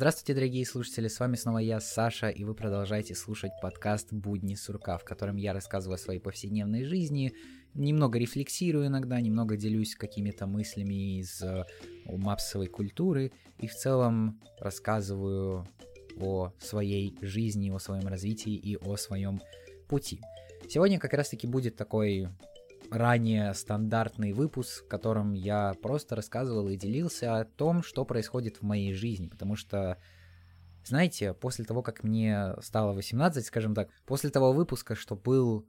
Здравствуйте, дорогие слушатели, с вами снова я, Саша, и вы продолжаете слушать подкаст «Будни сурка», в котором я рассказываю о своей повседневной жизни, немного рефлексирую иногда, немного делюсь какими-то мыслями из э, мапсовой культуры, и в целом рассказываю о своей жизни, о своем развитии и о своем пути. Сегодня как раз-таки будет такой ранее стандартный выпуск, в котором я просто рассказывал и делился о том, что происходит в моей жизни, потому что, знаете, после того, как мне стало 18, скажем так, после того выпуска, что был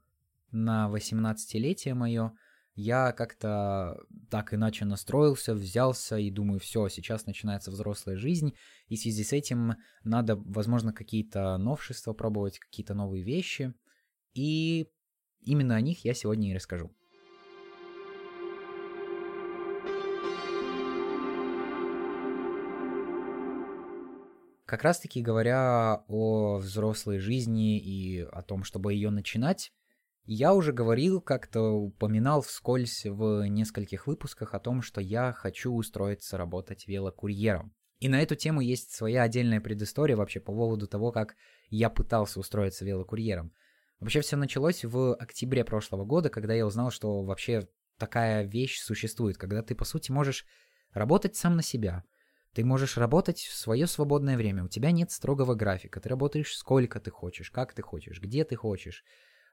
на 18-летие мое, я как-то так иначе настроился, взялся и думаю, все, сейчас начинается взрослая жизнь, и в связи с этим надо, возможно, какие-то новшества пробовать, какие-то новые вещи, и именно о них я сегодня и расскажу. Как раз-таки говоря о взрослой жизни и о том, чтобы ее начинать, я уже говорил, как-то упоминал вскользь в нескольких выпусках о том, что я хочу устроиться работать велокурьером. И на эту тему есть своя отдельная предыстория вообще по поводу того, как я пытался устроиться велокурьером. Вообще все началось в октябре прошлого года, когда я узнал, что вообще такая вещь существует, когда ты, по сути, можешь работать сам на себя. Ты можешь работать в свое свободное время. У тебя нет строгого графика. Ты работаешь сколько ты хочешь, как ты хочешь, где ты хочешь.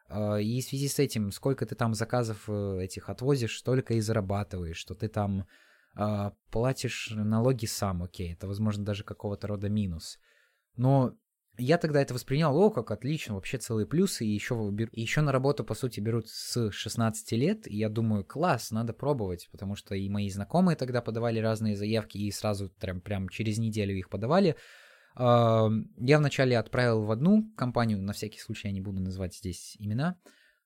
А, и в связи с этим, сколько ты там заказов э, этих отвозишь, столько и зарабатываешь, что ты там э, платишь налоги сам, окей, это, возможно, даже какого-то рода минус. Но я тогда это воспринял, о, как отлично, вообще целые плюсы, и еще, еще на работу, по сути, берут с 16 лет, и я думаю, класс, надо пробовать, потому что и мои знакомые тогда подавали разные заявки, и сразу прям, прям через неделю их подавали. Я вначале отправил в одну компанию, на всякий случай я не буду называть здесь имена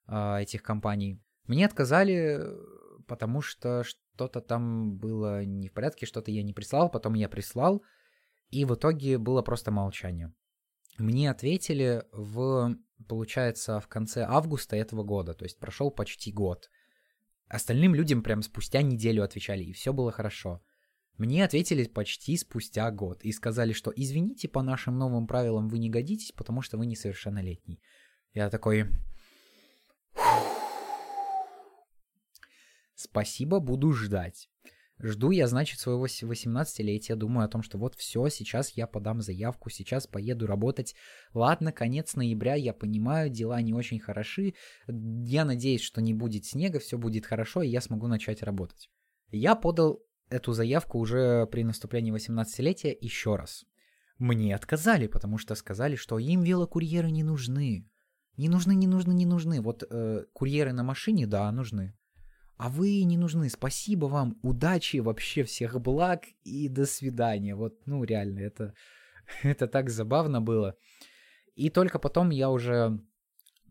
а, этих компаний. Мне отказали, потому что что-то там было не в порядке, что-то я не прислал, потом я прислал, и в итоге было просто молчание. Мне ответили в, получается, в конце августа этого года, то есть прошел почти год. Остальным людям прям спустя неделю отвечали, и все было хорошо. Мне ответили почти спустя год и сказали, что извините, по нашим новым правилам вы не годитесь, потому что вы несовершеннолетний. Я такой... Спасибо, буду ждать. Жду я, значит, своего 18-летия, думаю о том, что вот все, сейчас я подам заявку, сейчас поеду работать. Ладно, конец ноября, я понимаю, дела не очень хороши. Я надеюсь, что не будет снега, все будет хорошо, и я смогу начать работать. Я подал эту заявку уже при наступлении 18-летия еще раз. Мне отказали, потому что сказали, что им велокурьеры не нужны. Не нужны, не нужны, не нужны. Вот э, курьеры на машине, да, нужны а вы не нужны, спасибо вам, удачи, вообще всех благ и до свидания. Вот, ну, реально, это, это так забавно было. И только потом я уже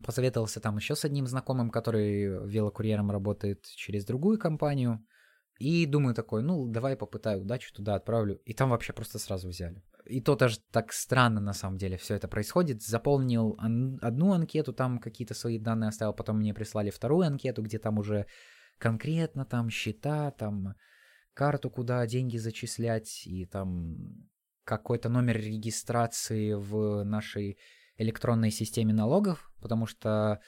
посоветовался там еще с одним знакомым, который велокурьером работает через другую компанию. И думаю такой, ну, давай попытаю удачу, туда отправлю. И там вообще просто сразу взяли. И то даже так странно на самом деле все это происходит. Заполнил одну анкету, там какие-то свои данные оставил, потом мне прислали вторую анкету, где там уже конкретно там счета, там карту, куда деньги зачислять, и там какой-то номер регистрации в нашей электронной системе налогов, потому что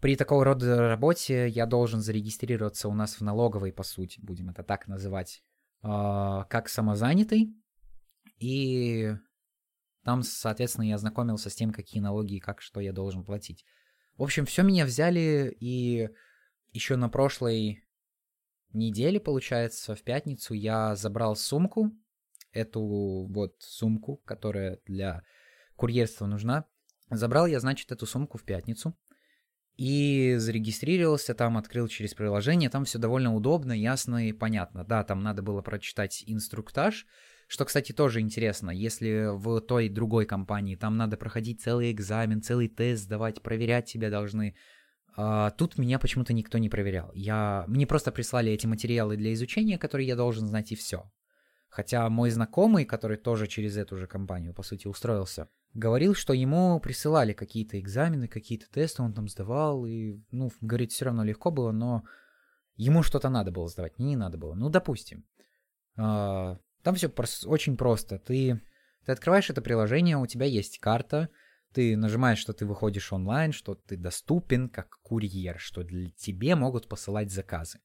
при такого рода работе я должен зарегистрироваться у нас в налоговой, по сути, будем это так называть, а, как самозанятый. И там, соответственно, я ознакомился с тем, какие налоги и как что я должен платить. В общем, все меня взяли, и еще на прошлой неделе, получается, в пятницу я забрал сумку, эту вот сумку, которая для курьерства нужна. Забрал я, значит, эту сумку в пятницу. И зарегистрировался там, открыл через приложение, там все довольно удобно, ясно и понятно. Да, там надо было прочитать инструктаж, что, кстати, тоже интересно, если в той другой компании там надо проходить целый экзамен, целый тест сдавать, проверять тебя должны, а, тут меня почему-то никто не проверял. Я... Мне просто прислали эти материалы для изучения, которые я должен знать, и все. Хотя мой знакомый, который тоже через эту же компанию, по сути, устроился, говорил, что ему присылали какие-то экзамены, какие-то тесты, он там сдавал, и, ну, говорит, все равно легко было, но ему что-то надо было сдавать, не надо было. Ну, допустим. А, там все очень просто. Ты Ты открываешь это приложение, у тебя есть карта, ты нажимаешь, что ты выходишь онлайн, что ты доступен как курьер, что для тебе могут посылать заказы,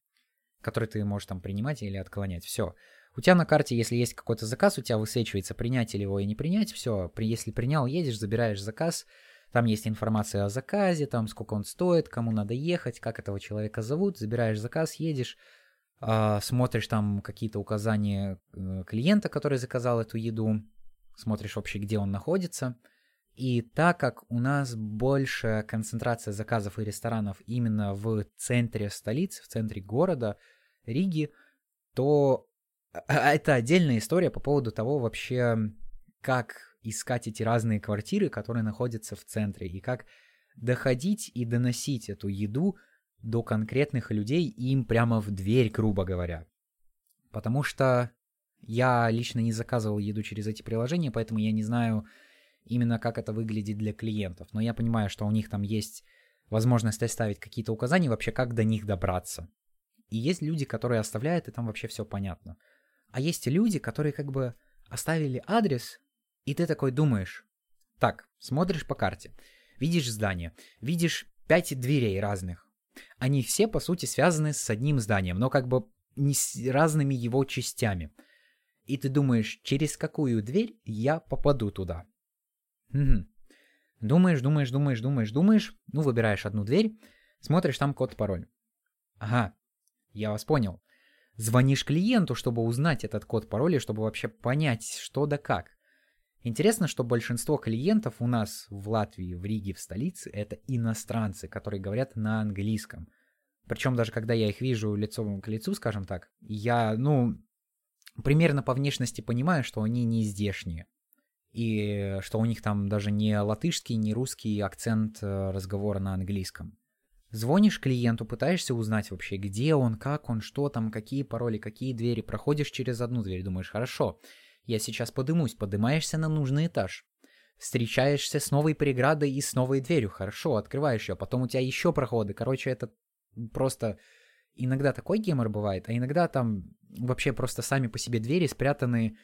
которые ты можешь там принимать или отклонять. Все. У тебя на карте, если есть какой-то заказ, у тебя высвечивается принять или его и не принять. Все. Если принял, едешь, забираешь заказ. Там есть информация о заказе, там сколько он стоит, кому надо ехать, как этого человека зовут. Забираешь заказ, едешь, э, смотришь там какие-то указания э, клиента, который заказал эту еду, смотришь вообще, где он находится. И так как у нас большая концентрация заказов и ресторанов именно в центре столицы, в центре города Риги, то а, а, это отдельная история по поводу того вообще, как искать эти разные квартиры, которые находятся в центре, и как доходить и доносить эту еду до конкретных людей им прямо в дверь, грубо говоря. Потому что я лично не заказывал еду через эти приложения, поэтому я не знаю именно как это выглядит для клиентов. Но я понимаю, что у них там есть возможность оставить какие-то указания вообще, как до них добраться. И есть люди, которые оставляют, и там вообще все понятно. А есть люди, которые как бы оставили адрес, и ты такой думаешь, так, смотришь по карте, видишь здание, видишь пять дверей разных. Они все, по сути, связаны с одним зданием, но как бы не с разными его частями. И ты думаешь, через какую дверь я попаду туда? Угу. Думаешь, думаешь, думаешь, думаешь, думаешь, ну, выбираешь одну дверь, смотришь там код-пароль. Ага, я вас понял звонишь клиенту, чтобы узнать этот код пароля, чтобы вообще понять, что да как. Интересно, что большинство клиентов у нас в Латвии, в Риге, в столице, это иностранцы, которые говорят на английском. Причем даже когда я их вижу лицом к лицу, скажем так, я, ну, примерно по внешности понимаю, что они не здешние. И что у них там даже не латышский, не русский акцент э, разговора на английском. Звонишь клиенту, пытаешься узнать вообще, где он, как он, что там, какие пароли, какие двери. Проходишь через одну дверь, думаешь, хорошо, я сейчас подымусь, подымаешься на нужный этаж. Встречаешься с новой преградой и с новой дверью. Хорошо, открываешь ее, потом у тебя еще проходы. Короче, это просто... Иногда такой гемор бывает, а иногда там вообще просто сами по себе двери спрятаны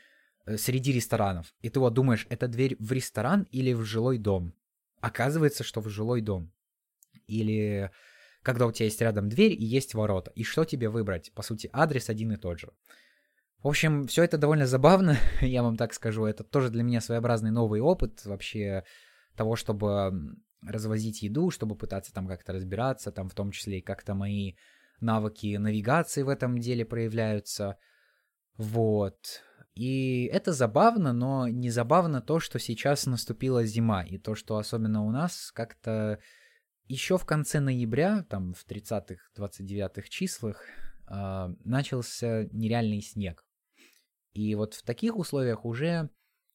среди ресторанов. И ты вот думаешь, это дверь в ресторан или в жилой дом? Оказывается, что в жилой дом. Или когда у тебя есть рядом дверь и есть ворота. И что тебе выбрать? По сути, адрес один и тот же. В общем, все это довольно забавно, я вам так скажу. Это тоже для меня своеобразный новый опыт вообще того, чтобы развозить еду, чтобы пытаться там как-то разбираться, там в том числе и как-то мои навыки навигации в этом деле проявляются. Вот. И это забавно, но не забавно то, что сейчас наступила зима, и то, что особенно у нас как-то еще в конце ноября, там в 30-х, 29-х числах, э, начался нереальный снег. И вот в таких условиях уже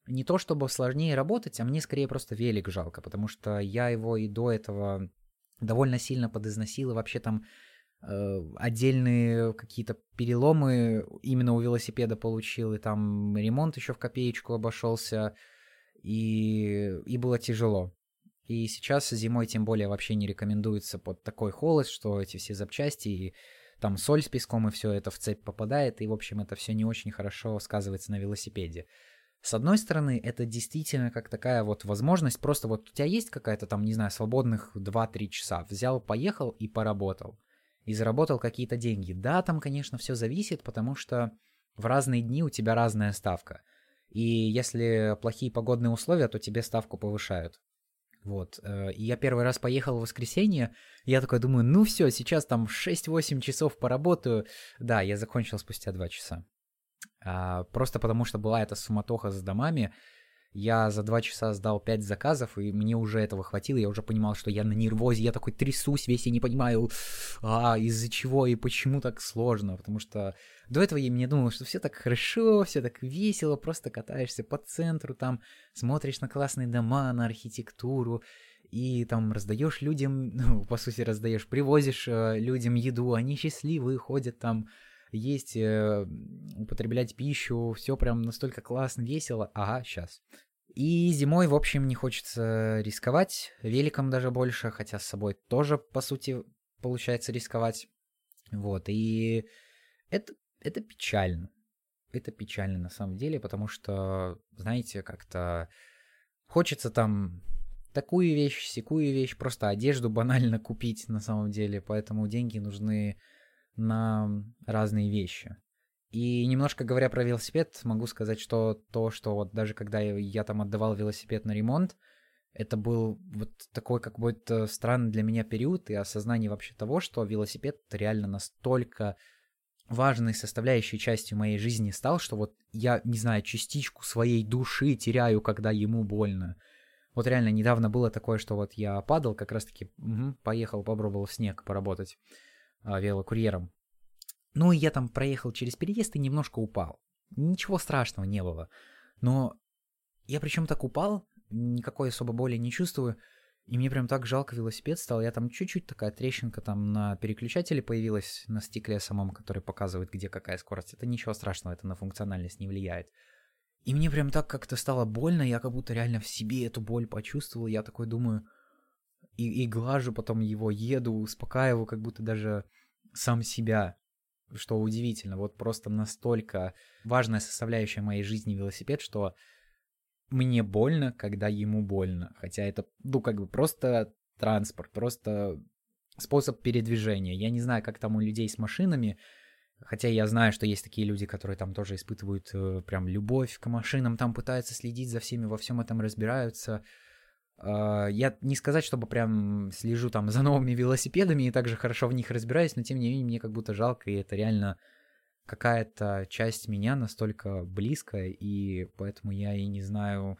не то чтобы сложнее работать, а мне скорее просто велик жалко, потому что я его и до этого довольно сильно подизносил, и вообще там отдельные какие-то переломы именно у велосипеда получил, и там ремонт еще в копеечку обошелся, и, и было тяжело. И сейчас зимой тем более вообще не рекомендуется под такой холод, что эти все запчасти и там соль с песком и все это в цепь попадает, и, в общем, это все не очень хорошо сказывается на велосипеде. С одной стороны, это действительно как такая вот возможность, просто вот у тебя есть какая-то там, не знаю, свободных 2-3 часа, взял, поехал и поработал. И заработал какие-то деньги. Да, там, конечно, все зависит, потому что в разные дни у тебя разная ставка. И если плохие погодные условия, то тебе ставку повышают. Вот. Э, и я первый раз поехал в воскресенье, я такой думаю, ну все, сейчас там 6-8 часов поработаю. Да, я закончил спустя 2 часа. А, просто потому что была эта суматоха с домами, я за два часа сдал пять заказов, и мне уже этого хватило. Я уже понимал, что я на нервозе, я такой трясусь весь и не понимаю, а, из-за чего и почему так сложно. Потому что до этого я мне думал, что все так хорошо, все так весело, просто катаешься по центру, там смотришь на классные дома, на архитектуру, и там раздаешь людям, ну, по сути, раздаешь, привозишь э, людям еду, они счастливые, ходят там есть, э, употреблять пищу, все прям настолько классно, весело. Ага, сейчас. И зимой, в общем, не хочется рисковать, великом даже больше, хотя с собой тоже, по сути, получается рисковать. Вот, и это, это печально. это печально на самом деле, потому что, знаете, как-то хочется там такую вещь, секую вещь, просто одежду банально купить на самом деле, поэтому деньги нужны на разные вещи. И немножко говоря про велосипед, могу сказать, что то, что вот даже когда я, там отдавал велосипед на ремонт, это был вот такой как будто странный для меня период и осознание вообще того, что велосипед реально настолько важной составляющей частью моей жизни стал, что вот я, не знаю, частичку своей души теряю, когда ему больно. Вот реально недавно было такое, что вот я падал, как раз-таки угу, поехал, попробовал в снег поработать велокурьером. Ну и я там проехал через переезд и немножко упал. Ничего страшного не было. Но я причем так упал, никакой особо боли не чувствую. И мне прям так жалко велосипед стал. Я там чуть-чуть такая трещинка там на переключателе появилась на стекле самом, который показывает, где какая скорость. Это ничего страшного, это на функциональность не влияет. И мне прям так как-то стало больно, я как будто реально в себе эту боль почувствовал. Я такой думаю, и, и глажу потом его, еду, успокаиваю, как будто даже сам себя. Что удивительно, вот просто настолько важная составляющая моей жизни велосипед, что мне больно, когда ему больно. Хотя это, ну, как бы просто транспорт, просто способ передвижения. Я не знаю, как там у людей с машинами, хотя я знаю, что есть такие люди, которые там тоже испытывают э, прям любовь к машинам, там пытаются следить за всеми, во всем этом разбираются. Э, я не сказать, чтобы прям слежу там за новыми велосипедами и также хорошо в них разбираюсь, но тем не менее мне как будто жалко, и это реально какая-то часть меня настолько близкая, и поэтому я и не знаю,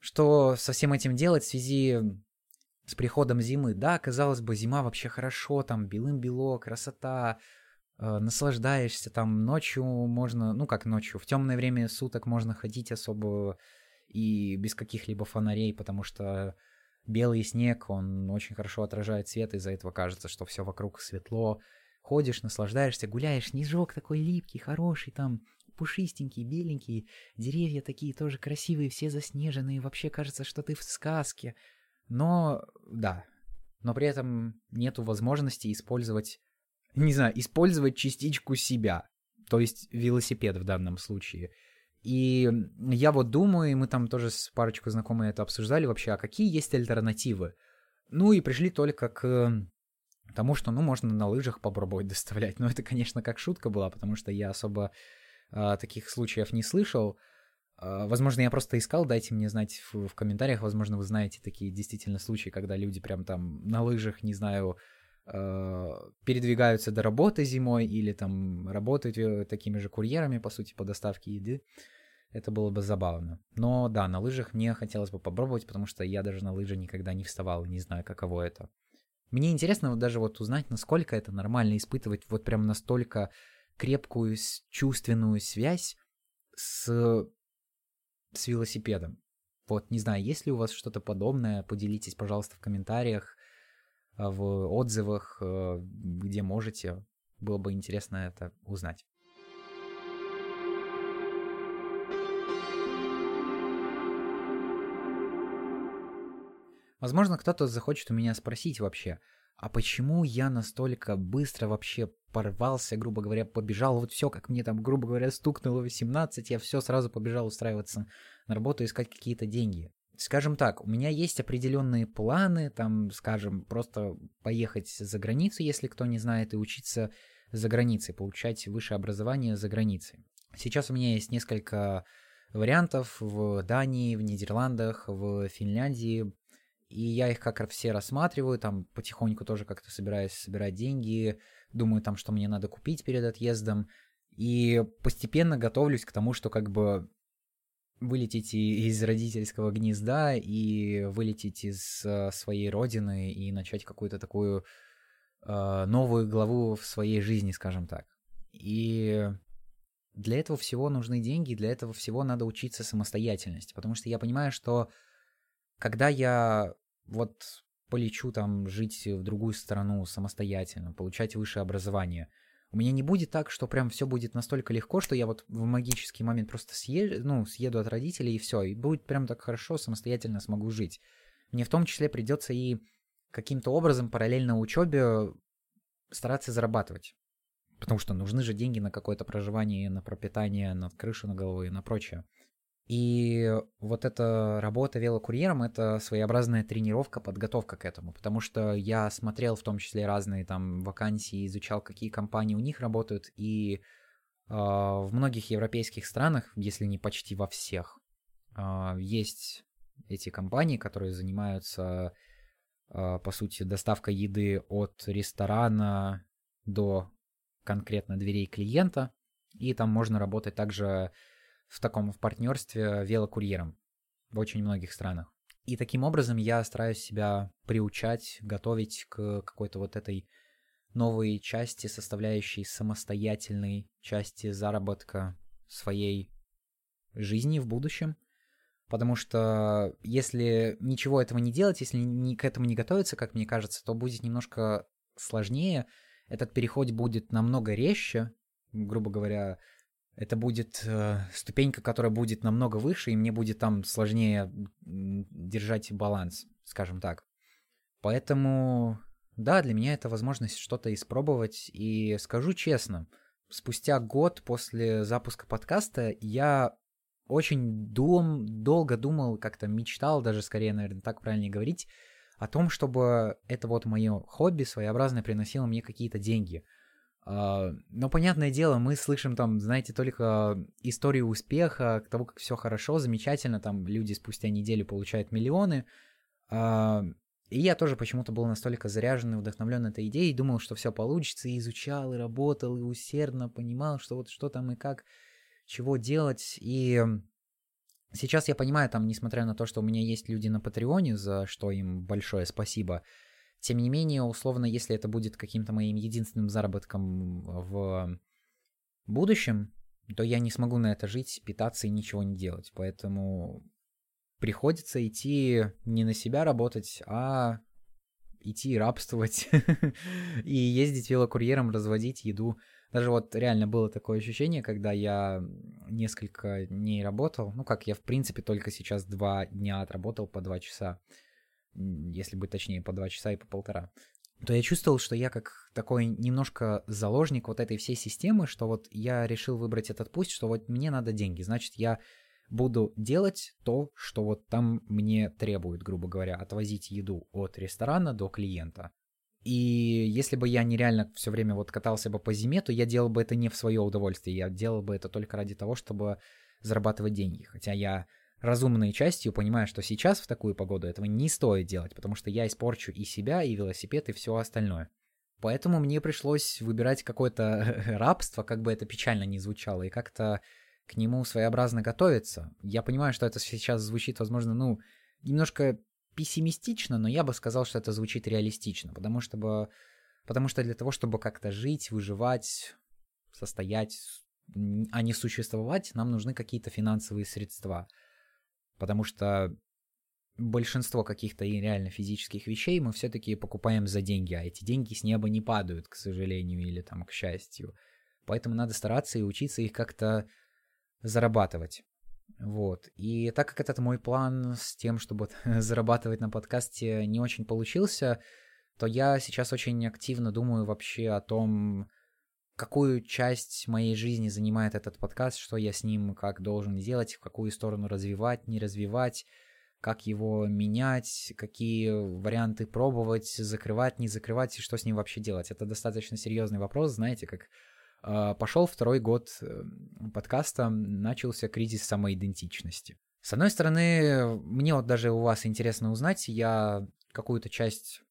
что со всем этим делать в связи с приходом зимы. Да, казалось бы, зима вообще хорошо, там белым-бело, красота, э, наслаждаешься, там ночью можно, ну как ночью, в темное время суток можно ходить особо и без каких-либо фонарей, потому что белый снег, он очень хорошо отражает свет, из-за этого кажется, что все вокруг светло, Ходишь, наслаждаешься, гуляешь, снежок такой липкий, хороший, там пушистенький, беленький, деревья такие тоже красивые, все заснеженные, вообще кажется, что ты в сказке. Но, да, но при этом нету возможности использовать, не знаю, использовать частичку себя, то есть велосипед в данном случае. И я вот думаю, и мы там тоже с парочкой знакомых это обсуждали вообще, а какие есть альтернативы? Ну и пришли только к Потому что, ну, можно на лыжах попробовать доставлять. Но это, конечно, как шутка была, потому что я особо э, таких случаев не слышал. Э, возможно, я просто искал, дайте мне знать в, в комментариях, возможно, вы знаете такие действительно случаи, когда люди прям там на лыжах, не знаю, передвигаются до работы зимой или там работают э, такими же курьерами, по сути, по доставке еды. Это было бы забавно. Но да, на лыжах мне хотелось бы попробовать, потому что я даже на лыжи никогда не вставал, не знаю, каково это. Мне интересно вот даже вот узнать, насколько это нормально испытывать вот прям настолько крепкую чувственную связь с, с велосипедом. Вот, не знаю, есть ли у вас что-то подобное, поделитесь, пожалуйста, в комментариях, в отзывах, э, где можете. Было бы интересно это узнать. Возможно, кто-то захочет у меня спросить вообще, а почему я настолько быстро вообще порвался, грубо говоря, побежал, вот все, как мне там, грубо говоря, стукнуло 18, я все сразу побежал устраиваться на работу, искать какие-то деньги. Скажем так, у меня есть определенные планы, там, скажем, просто поехать за границу, если кто не знает, и учиться за границей, получать высшее образование за границей. Сейчас у меня есть несколько вариантов в Дании, в Нидерландах, в Финляндии, и я их как все рассматриваю, там потихоньку тоже как-то собираюсь собирать деньги, думаю там, что мне надо купить перед отъездом, и постепенно готовлюсь к тому, что как бы вылететь из родительского гнезда и вылететь из э, своей родины и начать какую-то такую э, новую главу в своей жизни, скажем так. И для этого всего нужны деньги, для этого всего надо учиться самостоятельности, потому что я понимаю, что когда я вот полечу там жить в другую страну самостоятельно, получать высшее образование. У меня не будет так, что прям все будет настолько легко, что я вот в магический момент просто съеду, ну, съеду от родителей и все, и будет прям так хорошо, самостоятельно смогу жить. Мне в том числе придется и каким-то образом параллельно учебе стараться зарабатывать. Потому что нужны же деньги на какое-то проживание, на пропитание, на крышу на голову и на прочее. И вот эта работа велокурьером — это своеобразная тренировка, подготовка к этому, потому что я смотрел в том числе разные там вакансии, изучал, какие компании у них работают, и э, в многих европейских странах, если не почти во всех, э, есть эти компании, которые занимаются, э, по сути, доставкой еды от ресторана до конкретно дверей клиента, и там можно работать также в таком в партнерстве велокурьером в очень многих странах. И таким образом я стараюсь себя приучать, готовить к какой-то вот этой новой части, составляющей самостоятельной части заработка своей жизни в будущем. Потому что если ничего этого не делать, если ни к этому не готовиться, как мне кажется, то будет немножко сложнее. Этот переход будет намного резче, грубо говоря, это будет э, ступенька, которая будет намного выше, и мне будет там сложнее держать баланс, скажем так. Поэтому, да, для меня это возможность что-то испробовать. И скажу честно, спустя год после запуска подкаста я очень дум, долго думал, как-то мечтал, даже скорее, наверное, так правильнее говорить, о том, чтобы это вот мое хобби своеобразное приносило мне какие-то деньги – но, понятное дело, мы слышим там, знаете, только историю успеха, того, как все хорошо, замечательно, там люди спустя неделю получают миллионы. А, и я тоже почему-то был настолько заряжен и вдохновлен этой идеей, думал, что все получится, и изучал, и работал, и усердно понимал, что вот что там и как, чего делать. И сейчас я понимаю, там, несмотря на то, что у меня есть люди на Патреоне, за что им большое спасибо, тем не менее, условно, если это будет каким-то моим единственным заработком в будущем, то я не смогу на это жить, питаться и ничего не делать. Поэтому приходится идти не на себя работать, а идти рабствовать и ездить велокурьером, разводить еду. Даже вот реально было такое ощущение, когда я несколько дней работал, ну как я в принципе только сейчас два дня отработал по два часа, если быть точнее, по два часа и по полтора, то я чувствовал, что я как такой немножко заложник вот этой всей системы, что вот я решил выбрать этот путь, что вот мне надо деньги, значит, я буду делать то, что вот там мне требует, грубо говоря, отвозить еду от ресторана до клиента. И если бы я нереально все время вот катался бы по зиме, то я делал бы это не в свое удовольствие, я делал бы это только ради того, чтобы зарабатывать деньги. Хотя я разумной частью, понимая, что сейчас в такую погоду этого не стоит делать, потому что я испорчу и себя, и велосипед, и все остальное. Поэтому мне пришлось выбирать какое-то рабство, как бы это печально ни звучало, и как-то к нему своеобразно готовиться. Я понимаю, что это сейчас звучит, возможно, ну, немножко пессимистично, но я бы сказал, что это звучит реалистично, потому что, потому что для того, чтобы как-то жить, выживать, состоять, а не существовать, нам нужны какие-то финансовые средства – Потому что большинство каких-то реально физических вещей мы все-таки покупаем за деньги, а эти деньги с неба не падают, к сожалению, или там к счастью. Поэтому надо стараться и учиться их как-то зарабатывать. Вот. И так как этот мой план с тем, чтобы зарабатывать на подкасте не очень получился, то я сейчас очень активно думаю вообще о том, какую часть моей жизни занимает этот подкаст, что я с ним как должен делать, в какую сторону развивать, не развивать, как его менять, какие варианты пробовать, закрывать, не закрывать, и что с ним вообще делать. Это достаточно серьезный вопрос, знаете, как э, пошел второй год э, подкаста, начался кризис самоидентичности. С одной стороны, мне вот даже у вас интересно узнать, я какую-то часть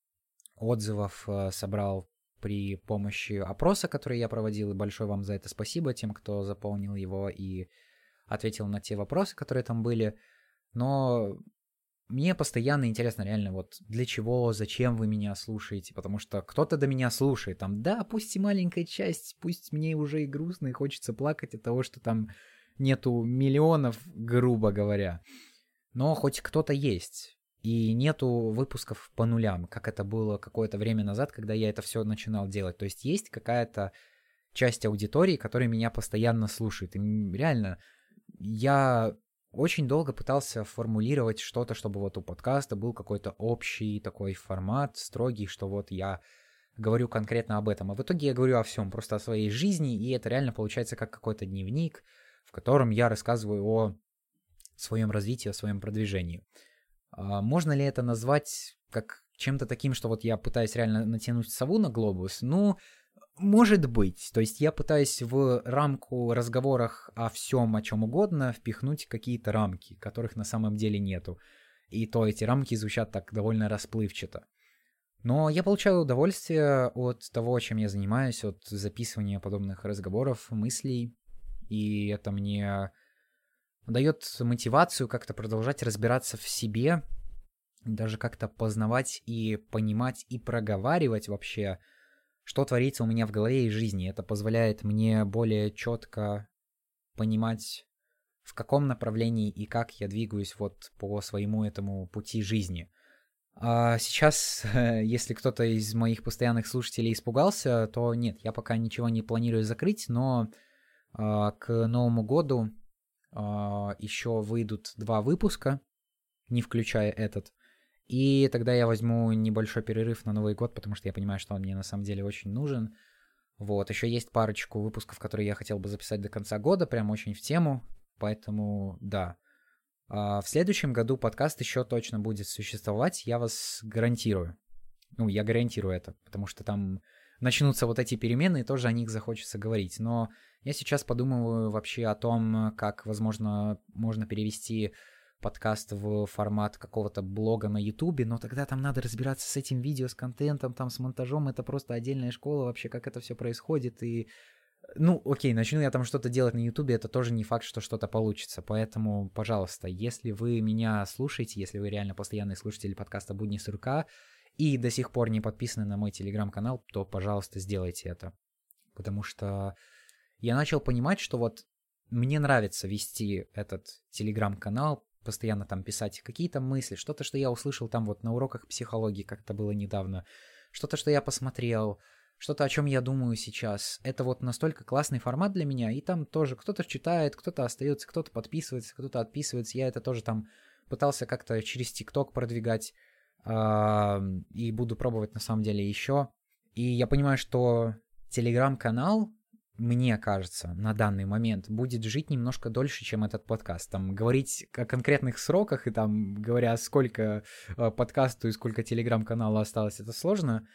отзывов э, собрал при помощи опроса, который я проводил, и большое вам за это спасибо тем, кто заполнил его и ответил на те вопросы, которые там были. Но мне постоянно интересно реально вот для чего, зачем вы меня слушаете, потому что кто-то до меня слушает, там, да, пусть и маленькая часть, пусть мне уже и грустно, и хочется плакать от того, что там нету миллионов, грубо говоря, но хоть кто-то есть. И нету выпусков по нулям, как это было какое-то время назад, когда я это все начинал делать. То есть есть какая-то часть аудитории, которая меня постоянно слушает. И реально, я очень долго пытался формулировать что-то, чтобы вот у подкаста был какой-то общий такой формат, строгий, что вот я говорю конкретно об этом. А в итоге я говорю о всем, просто о своей жизни, и это реально получается как какой-то дневник, в котором я рассказываю о своем развитии, о своем продвижении. А можно ли это назвать как чем-то таким, что вот я пытаюсь реально натянуть сову на глобус? Ну, может быть. То есть я пытаюсь в рамку разговорах о всем, о чем угодно, впихнуть какие-то рамки, которых на самом деле нету. И то эти рамки звучат так довольно расплывчато. Но я получаю удовольствие от того, чем я занимаюсь, от записывания подобных разговоров, мыслей. И это мне дает мотивацию как-то продолжать разбираться в себе, даже как-то познавать и понимать и проговаривать вообще, что творится у меня в голове и жизни. Это позволяет мне более четко понимать, в каком направлении и как я двигаюсь вот по своему этому пути жизни – а сейчас, если кто-то из моих постоянных слушателей испугался, то нет, я пока ничего не планирую закрыть, но а, к Новому году еще выйдут два выпуска, не включая этот. И тогда я возьму небольшой перерыв на Новый год, потому что я понимаю, что он мне на самом деле очень нужен. Вот, еще есть парочку выпусков, которые я хотел бы записать до конца года, прям очень в тему. Поэтому, да, а в следующем году подкаст еще точно будет существовать, я вас гарантирую. Ну, я гарантирую это, потому что там начнутся вот эти перемены, и тоже о них захочется говорить. Но я сейчас подумываю вообще о том, как, возможно, можно перевести подкаст в формат какого-то блога на Ютубе, но тогда там надо разбираться с этим видео, с контентом, там, с монтажом, это просто отдельная школа вообще, как это все происходит, и ну, окей, начну я там что-то делать на Ютубе, это тоже не факт, что что-то получится. Поэтому, пожалуйста, если вы меня слушаете, если вы реально постоянный слушатель подкаста «Будни сурка» и до сих пор не подписаны на мой телеграм-канал, то, пожалуйста, сделайте это. Потому что я начал понимать, что вот мне нравится вести этот телеграм-канал, постоянно там писать какие-то мысли, что-то, что я услышал там вот на уроках психологии, как это было недавно, что-то, что я посмотрел, что-то, о чем я думаю сейчас. Это вот настолько классный формат для меня, и там тоже кто-то читает, кто-то остается, кто-то подписывается, кто-то отписывается. Я это тоже там пытался как-то через ТикТок продвигать, и буду пробовать на самом деле еще. И я понимаю, что телеграм-канал, мне кажется, на данный момент будет жить немножко дольше, чем этот подкаст. Там говорить о конкретных сроках и там говоря, сколько э, подкасту и сколько телеграм-канала осталось, это сложно.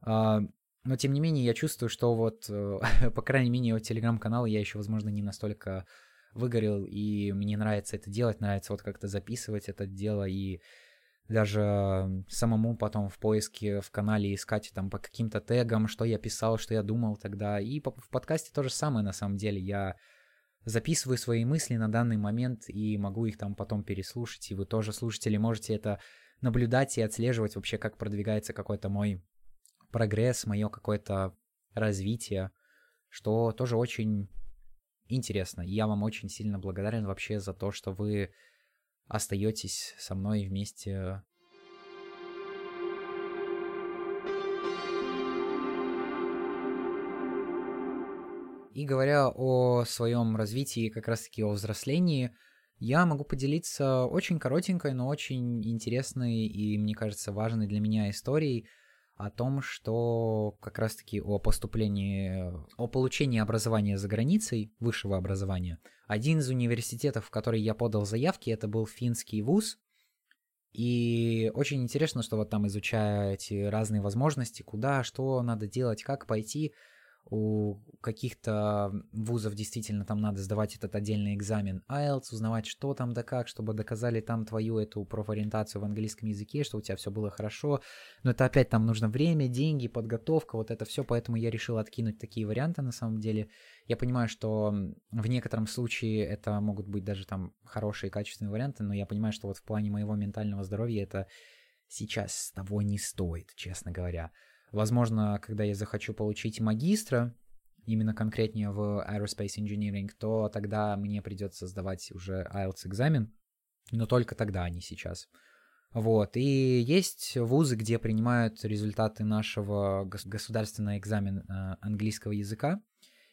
А, но, тем не менее, я чувствую, что вот, э, по крайней мере, у телеграм-канала я еще, возможно, не настолько выгорел, и мне нравится это делать, нравится вот как-то записывать это дело, и даже самому потом в поиске в канале искать там по каким-то тегам, что я писал, что я думал тогда. И в подкасте то же самое на самом деле. Я записываю свои мысли на данный момент и могу их там потом переслушать. И вы тоже, слушатели, можете это наблюдать и отслеживать вообще, как продвигается какой-то мой прогресс, мое какое-то развитие, что тоже очень интересно. я вам очень сильно благодарен вообще за то, что вы остаетесь со мной вместе. И говоря о своем развитии, как раз-таки о взрослении, я могу поделиться очень коротенькой, но очень интересной и, мне кажется, важной для меня историей о том, что как раз-таки о поступлении, о получении образования за границей, высшего образования. Один из университетов, в который я подал заявки, это был финский вуз. И очень интересно, что вот там изучая эти разные возможности, куда, что надо делать, как пойти, у каких-то вузов действительно там надо сдавать этот отдельный экзамен IELTS, узнавать, что там да как, чтобы доказали там твою эту профориентацию в английском языке, что у тебя все было хорошо. Но это опять там нужно время, деньги, подготовка, вот это все, поэтому я решил откинуть такие варианты на самом деле. Я понимаю, что в некотором случае это могут быть даже там хорошие, качественные варианты, но я понимаю, что вот в плане моего ментального здоровья это сейчас того не стоит, честно говоря. Возможно, когда я захочу получить магистра, именно конкретнее в Aerospace Engineering, то тогда мне придется сдавать уже IELTS экзамен, но только тогда, а не сейчас. Вот, и есть вузы, где принимают результаты нашего государственного экзамена э, английского языка,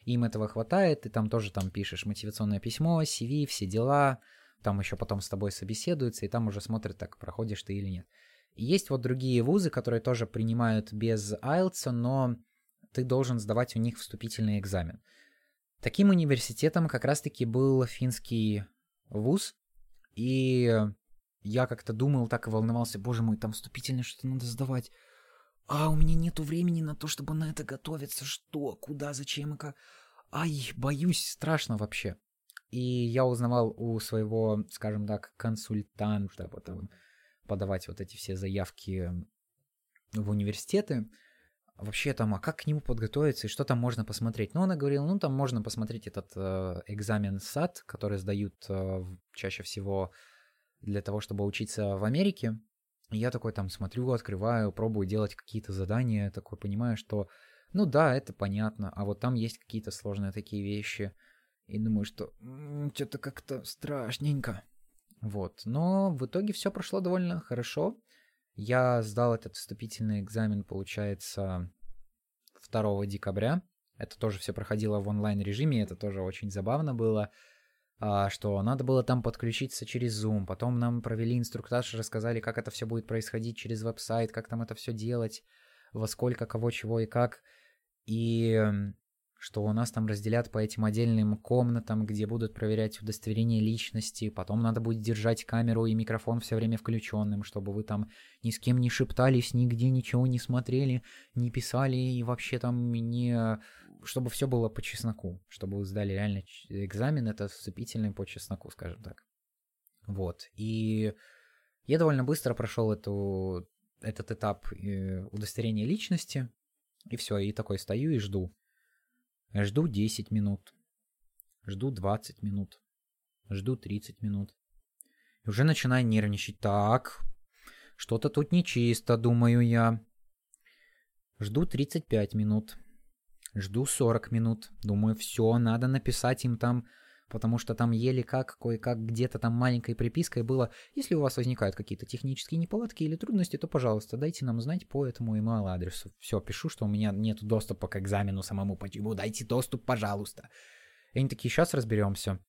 им этого хватает, ты там тоже там пишешь мотивационное письмо, CV, все дела, там еще потом с тобой собеседуются, и там уже смотрят, так проходишь ты или нет. Есть вот другие вузы, которые тоже принимают без IELTS, но ты должен сдавать у них вступительный экзамен. Таким университетом как раз-таки был финский вуз, и я как-то думал, так и волновался, боже мой, там вступительное что-то надо сдавать. А у меня нету времени на то, чтобы на это готовиться. Что, куда, зачем и как? Ай, боюсь, страшно вообще. И я узнавал у своего, скажем так, консультанта, потом подавать вот эти все заявки в университеты, вообще там, а как к нему подготовиться и что там можно посмотреть? Ну, она говорила, ну, там можно посмотреть этот э, экзамен САД, который сдают э, чаще всего для того, чтобы учиться в Америке. И я такой там смотрю, открываю, пробую делать какие-то задания, такой понимаю, что, ну да, это понятно, а вот там есть какие-то сложные такие вещи. И думаю, что что-то как-то страшненько. Вот. Но в итоге все прошло довольно хорошо. Я сдал этот вступительный экзамен, получается, 2 декабря. Это тоже все проходило в онлайн-режиме, это тоже очень забавно было, а, что надо было там подключиться через Zoom. Потом нам провели инструктаж, рассказали, как это все будет происходить через веб-сайт, как там это все делать, во сколько, кого, чего и как. И что у нас там разделят по этим отдельным комнатам, где будут проверять удостоверение личности, потом надо будет держать камеру и микрофон все время включенным, чтобы вы там ни с кем не шептались, нигде ничего не смотрели, не писали и вообще там не... чтобы все было по чесноку, чтобы вы сдали реально экзамен, это вступительный по чесноку, скажем так. Вот, и я довольно быстро прошел эту, этот этап э, удостоверения личности, и все, и такой стою и жду. Жду 10 минут. Жду 20 минут. Жду 30 минут. И уже начинаю нервничать. Так, что-то тут нечисто, думаю я. Жду 35 минут. Жду 40 минут. Думаю, все, надо написать им там потому что там еле как, кое-как где-то там маленькой припиской было, если у вас возникают какие-то технические неполадки или трудности, то, пожалуйста, дайте нам знать по этому email адресу. Все, пишу, что у меня нет доступа к экзамену самому почему, дайте доступ, пожалуйста. И они такие, сейчас разберемся.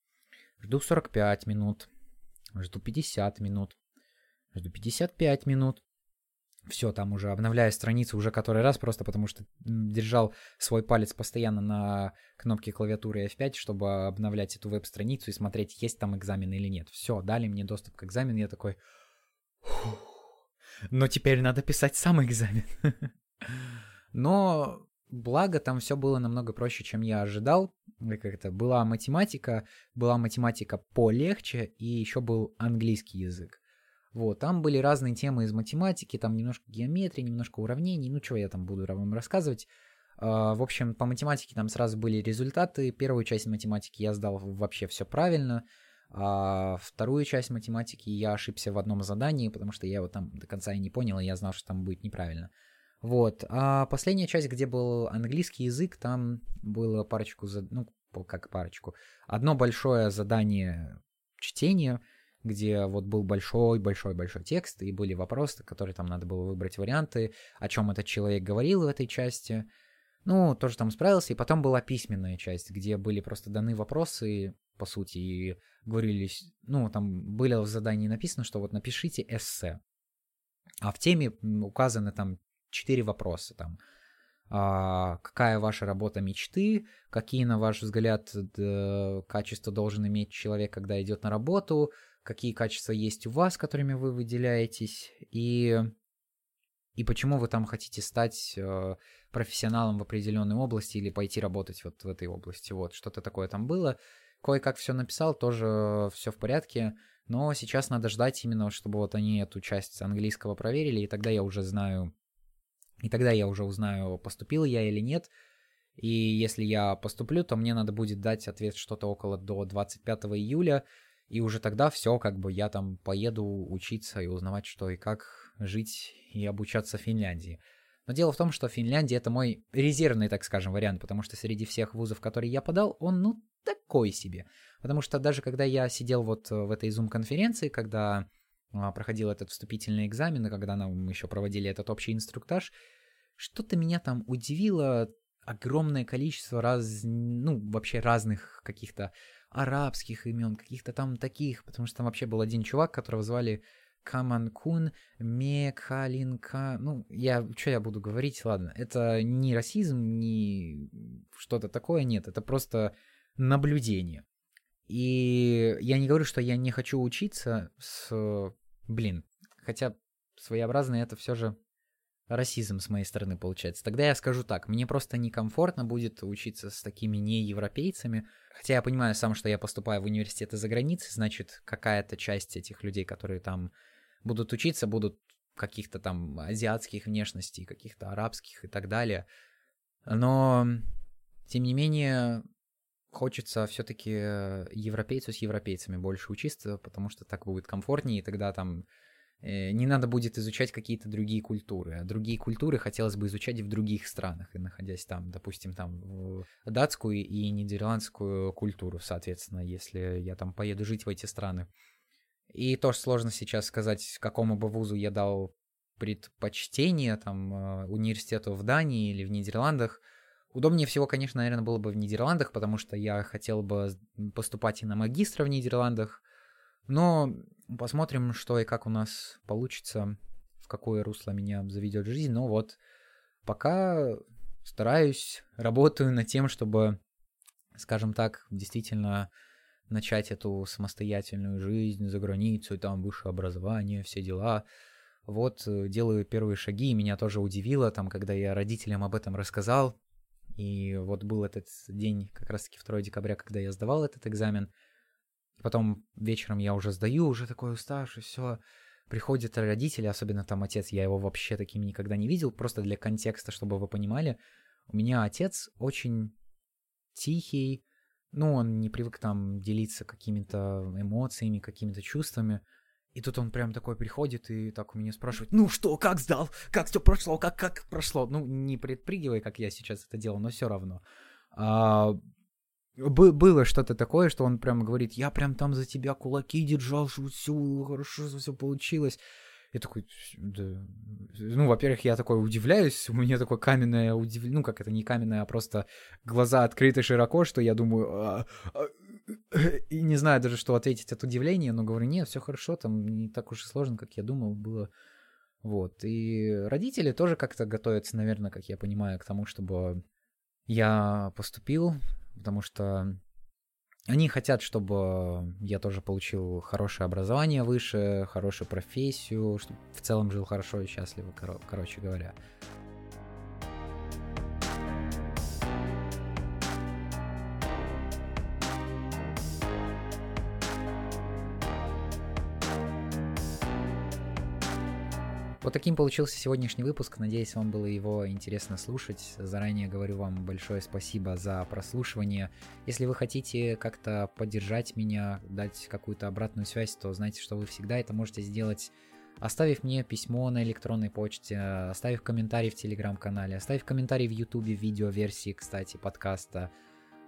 Жду 45 минут, жду 50 минут, жду 55 минут, все, там уже обновляю страницу уже который раз, просто потому что держал свой палец постоянно на кнопке клавиатуры F5, чтобы обновлять эту веб-страницу и смотреть, есть там экзамен или нет. Все, дали мне доступ к экзамену, я такой... Но теперь надо писать сам экзамен. Но благо там все было намного проще, чем я ожидал. Как это была математика, была математика полегче, и еще был английский язык. Вот, там были разные темы из математики, там немножко геометрии, немножко уравнений, ну, что я там буду вам рассказывать. Uh, в общем, по математике там сразу были результаты. Первую часть математики я сдал вообще все правильно. А вторую часть математики я ошибся в одном задании, потому что я его там до конца и не понял, и я знал, что там будет неправильно. Вот. А последняя часть, где был английский язык, там было парочку, ну, как парочку. Одно большое задание чтения — где вот был большой-большой-большой текст, и были вопросы, которые там надо было выбрать варианты, о чем этот человек говорил в этой части. Ну, тоже там справился, и потом была письменная часть, где были просто даны вопросы, по сути, и говорились, ну, там было в задании написано, что вот напишите эссе. А в теме указаны там четыре вопроса, там, а, какая ваша работа мечты, какие, на ваш взгляд, качества должен иметь человек, когда идет на работу, какие качества есть у вас, которыми вы выделяетесь, и, и почему вы там хотите стать э, профессионалом в определенной области или пойти работать вот в этой области. Вот, что-то такое там было. Кое-как все написал, тоже все в порядке, но сейчас надо ждать именно, чтобы вот они эту часть английского проверили, и тогда я уже знаю, и тогда я уже узнаю, поступил я или нет, и если я поступлю, то мне надо будет дать ответ что-то около до 25 июля, и уже тогда все, как бы я там поеду учиться и узнавать, что и как жить и обучаться в Финляндии. Но дело в том, что Финляндия это мой резервный, так скажем, вариант, потому что среди всех вузов, которые я подал, он, ну, такой себе. Потому что даже когда я сидел вот в этой Zoom-конференции, когда а, проходил этот вступительный экзамен, и когда нам еще проводили этот общий инструктаж, что-то меня там удивило огромное количество раз, ну, вообще разных каких-то арабских имен, каких-то там таких, потому что там вообще был один чувак, которого звали Каманкун, Мекалинка. Ну, я, что я буду говорить, ладно. Это не расизм, не что-то такое, нет. Это просто наблюдение. И я не говорю, что я не хочу учиться с... Блин, хотя своеобразно это все же расизм с моей стороны получается. Тогда я скажу так, мне просто некомфортно будет учиться с такими неевропейцами, хотя я понимаю сам, что я поступаю в университеты за границей, значит, какая-то часть этих людей, которые там будут учиться, будут каких-то там азиатских внешностей, каких-то арабских и так далее. Но, тем не менее, хочется все-таки европейцу с европейцами больше учиться, потому что так будет комфортнее, и тогда там не надо будет изучать какие-то другие культуры. А другие культуры хотелось бы изучать в других странах, и находясь там, допустим, там датскую и нидерландскую культуру, соответственно, если я там поеду жить в эти страны. И тоже сложно сейчас сказать, какому бы вузу я дал предпочтение, там, э, университету в Дании или в Нидерландах. Удобнее всего, конечно, наверное, было бы в Нидерландах, потому что я хотел бы поступать и на магистра в Нидерландах. Но посмотрим, что и как у нас получится, в какое русло меня заведет жизнь. Но вот пока стараюсь, работаю над тем, чтобы, скажем так, действительно начать эту самостоятельную жизнь за границей, там высшее образование, все дела. Вот э, делаю первые шаги, и меня тоже удивило, там, когда я родителям об этом рассказал, и вот был этот день, как раз-таки 2 декабря, когда я сдавал этот экзамен, потом вечером я уже сдаю, уже такой уставший, все, приходят родители, особенно там отец, я его вообще таким никогда не видел, просто для контекста, чтобы вы понимали, у меня отец очень тихий, ну, он не привык там делиться какими-то эмоциями, какими-то чувствами. И тут он прям такой приходит и так у меня спрашивает, ну что, как сдал? Как все прошло? Как, как прошло? Ну, не предпрыгивай, как я сейчас это делал, но все равно. А, было что-то такое, что он прям говорит, я прям там за тебя кулаки держал, что все хорошо, все получилось. Я такой, да. Ну, во-первых, я такой удивляюсь, у меня такое каменное удивление, ну, как это не каменное, а просто глаза открыты широко, что я думаю, а, а, и не знаю даже, что ответить от удивления, но говорю, нет, все хорошо, там не так уж и сложно, как я думал, было. Вот, и родители тоже как-то готовятся, наверное, как я понимаю, к тому, чтобы я поступил, потому что они хотят, чтобы я тоже получил хорошее образование выше, хорошую профессию, чтобы в целом жил хорошо и счастливо, короче говоря. Таким получился сегодняшний выпуск. Надеюсь, вам было его интересно слушать. Заранее говорю вам большое спасибо за прослушивание. Если вы хотите как-то поддержать меня, дать какую-то обратную связь, то знайте, что вы всегда это можете сделать оставив мне письмо на электронной почте, оставив комментарий в телеграм-канале, оставив комментарий в ютубе в видеоверсии, кстати, подкаста,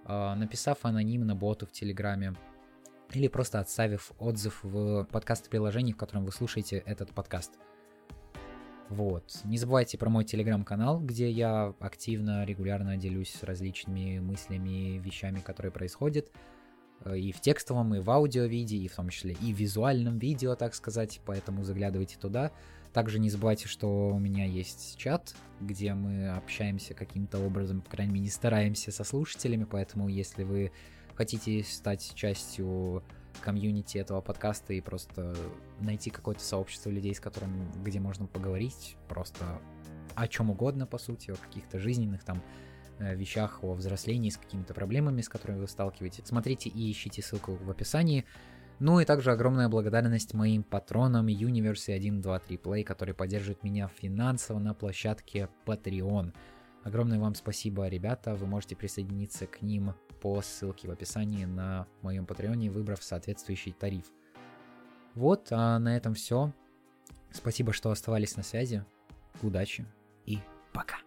а, написав анонимно боту в телеграме, или просто отставив отзыв в подкаст-приложении, в котором вы слушаете этот подкаст. Вот. Не забывайте про мой телеграм-канал, где я активно, регулярно делюсь различными мыслями, вещами, которые происходят. Э, и в текстовом, и в аудио-виде, и в том числе и в визуальном видео, так сказать. Поэтому заглядывайте туда. Также не забывайте, что у меня есть чат, где мы общаемся каким-то образом, по крайней мере, стараемся со слушателями. Поэтому, если вы хотите стать частью комьюнити этого подкаста и просто найти какое-то сообщество людей, с которым, где можно поговорить просто о чем угодно, по сути, о каких-то жизненных там э, вещах, о взрослении с какими-то проблемами, с которыми вы сталкиваетесь. Смотрите и ищите ссылку в описании. Ну и также огромная благодарность моим патронам Universe 123 Play, которые поддерживают меня финансово на площадке Patreon. Огромное вам спасибо, ребята. Вы можете присоединиться к ним по ссылке в описании на моем патреоне, выбрав соответствующий тариф. Вот, а на этом все. Спасибо, что оставались на связи. Удачи и пока.